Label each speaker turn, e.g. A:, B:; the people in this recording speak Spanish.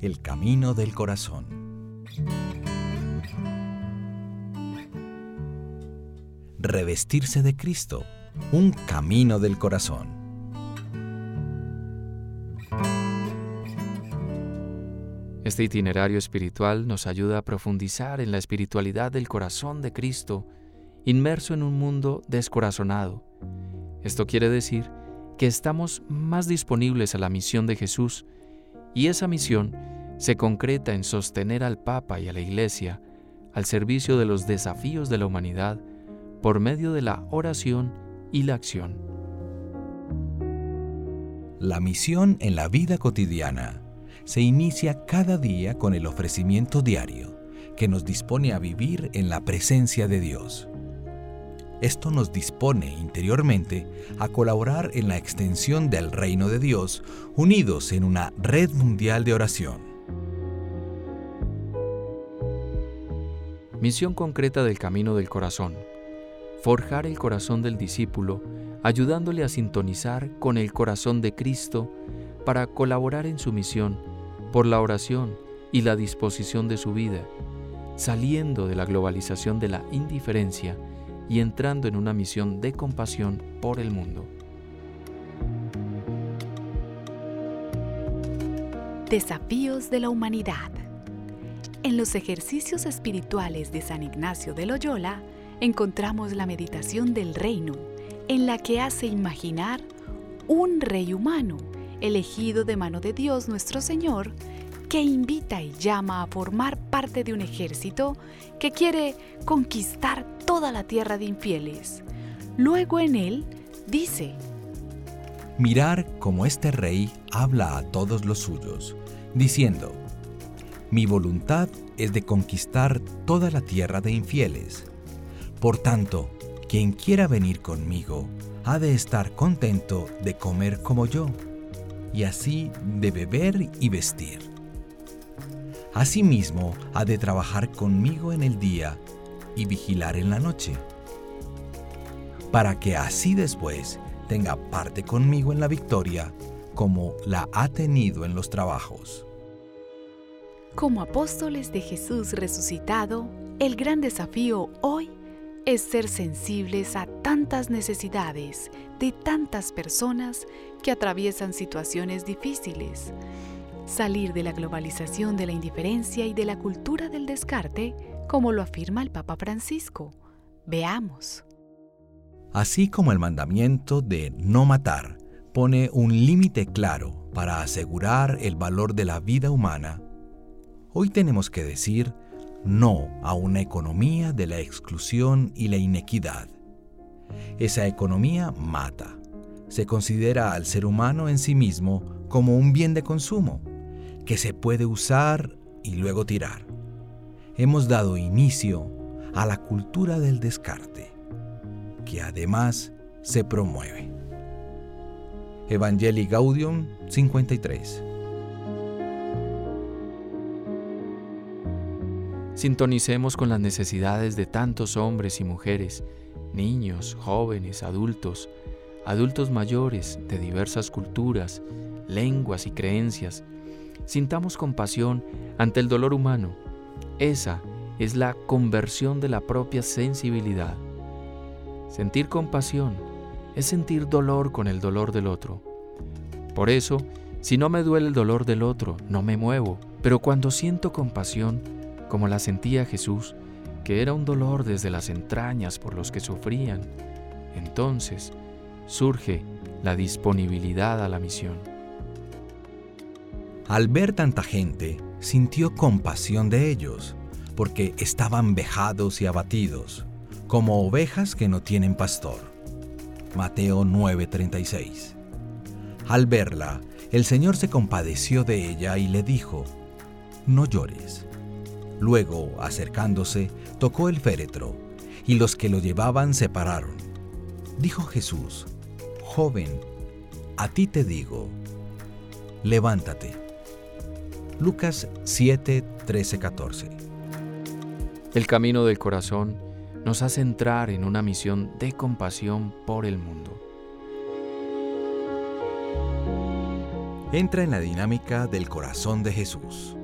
A: El camino del corazón. Revestirse de Cristo, un camino del corazón.
B: Este itinerario espiritual nos ayuda a profundizar en la espiritualidad del corazón de Cristo, inmerso en un mundo descorazonado. Esto quiere decir que estamos más disponibles a la misión de Jesús, y esa misión se concreta en sostener al Papa y a la Iglesia al servicio de los desafíos de la humanidad por medio de la oración y la acción.
A: La misión en la vida cotidiana se inicia cada día con el ofrecimiento diario que nos dispone a vivir en la presencia de Dios. Esto nos dispone interiormente a colaborar en la extensión del reino de Dios unidos en una red mundial de oración.
B: Misión concreta del Camino del Corazón. Forjar el corazón del discípulo, ayudándole a sintonizar con el corazón de Cristo para colaborar en su misión por la oración y la disposición de su vida, saliendo de la globalización de la indiferencia y entrando en una misión de compasión por el mundo.
C: Desafíos de la humanidad. En los ejercicios espirituales de San Ignacio de Loyola encontramos la meditación del reino, en la que hace imaginar un rey humano elegido de mano de Dios nuestro Señor, que invita y llama a formar parte de un ejército que quiere conquistar toda la tierra de infieles. Luego en él dice,
A: Mirar como este rey habla a todos los suyos, diciendo, Mi voluntad es de conquistar toda la tierra de infieles. Por tanto, quien quiera venir conmigo, ha de estar contento de comer como yo y así de beber y vestir. Asimismo, ha de trabajar conmigo en el día y vigilar en la noche, para que así después tenga parte conmigo en la victoria como la ha tenido en los trabajos.
C: Como apóstoles de Jesús resucitado, el gran desafío hoy es ser sensibles a tantas necesidades de tantas personas que atraviesan situaciones difíciles. Salir de la globalización de la indiferencia y de la cultura del descarte, como lo afirma el Papa Francisco. Veamos.
A: Así como el mandamiento de no matar pone un límite claro para asegurar el valor de la vida humana, hoy tenemos que decir no a una economía de la exclusión y la inequidad. Esa economía mata. Se considera al ser humano en sí mismo como un bien de consumo, que se puede usar y luego tirar. Hemos dado inicio a la cultura del descarte, que además se promueve. Evangelii Gaudium 53
B: Sintonicemos con las necesidades de tantos hombres y mujeres, niños, jóvenes, adultos, adultos mayores de diversas culturas, lenguas y creencias. Sintamos compasión ante el dolor humano. Esa es la conversión de la propia sensibilidad. Sentir compasión es sentir dolor con el dolor del otro. Por eso, si no me duele el dolor del otro, no me muevo, pero cuando siento compasión, como la sentía Jesús, que era un dolor desde las entrañas por los que sufrían, entonces surge la disponibilidad a la misión.
A: Al ver tanta gente, sintió compasión de ellos, porque estaban vejados y abatidos, como ovejas que no tienen pastor. Mateo 9:36. Al verla, el Señor se compadeció de ella y le dijo, No llores. Luego, acercándose, tocó el féretro, y los que lo llevaban se pararon. Dijo Jesús, Joven, a ti te digo, levántate. Lucas 7, 13, 14.
B: El camino del corazón nos hace entrar en una misión de compasión por el mundo.
A: Entra en la dinámica del corazón de Jesús.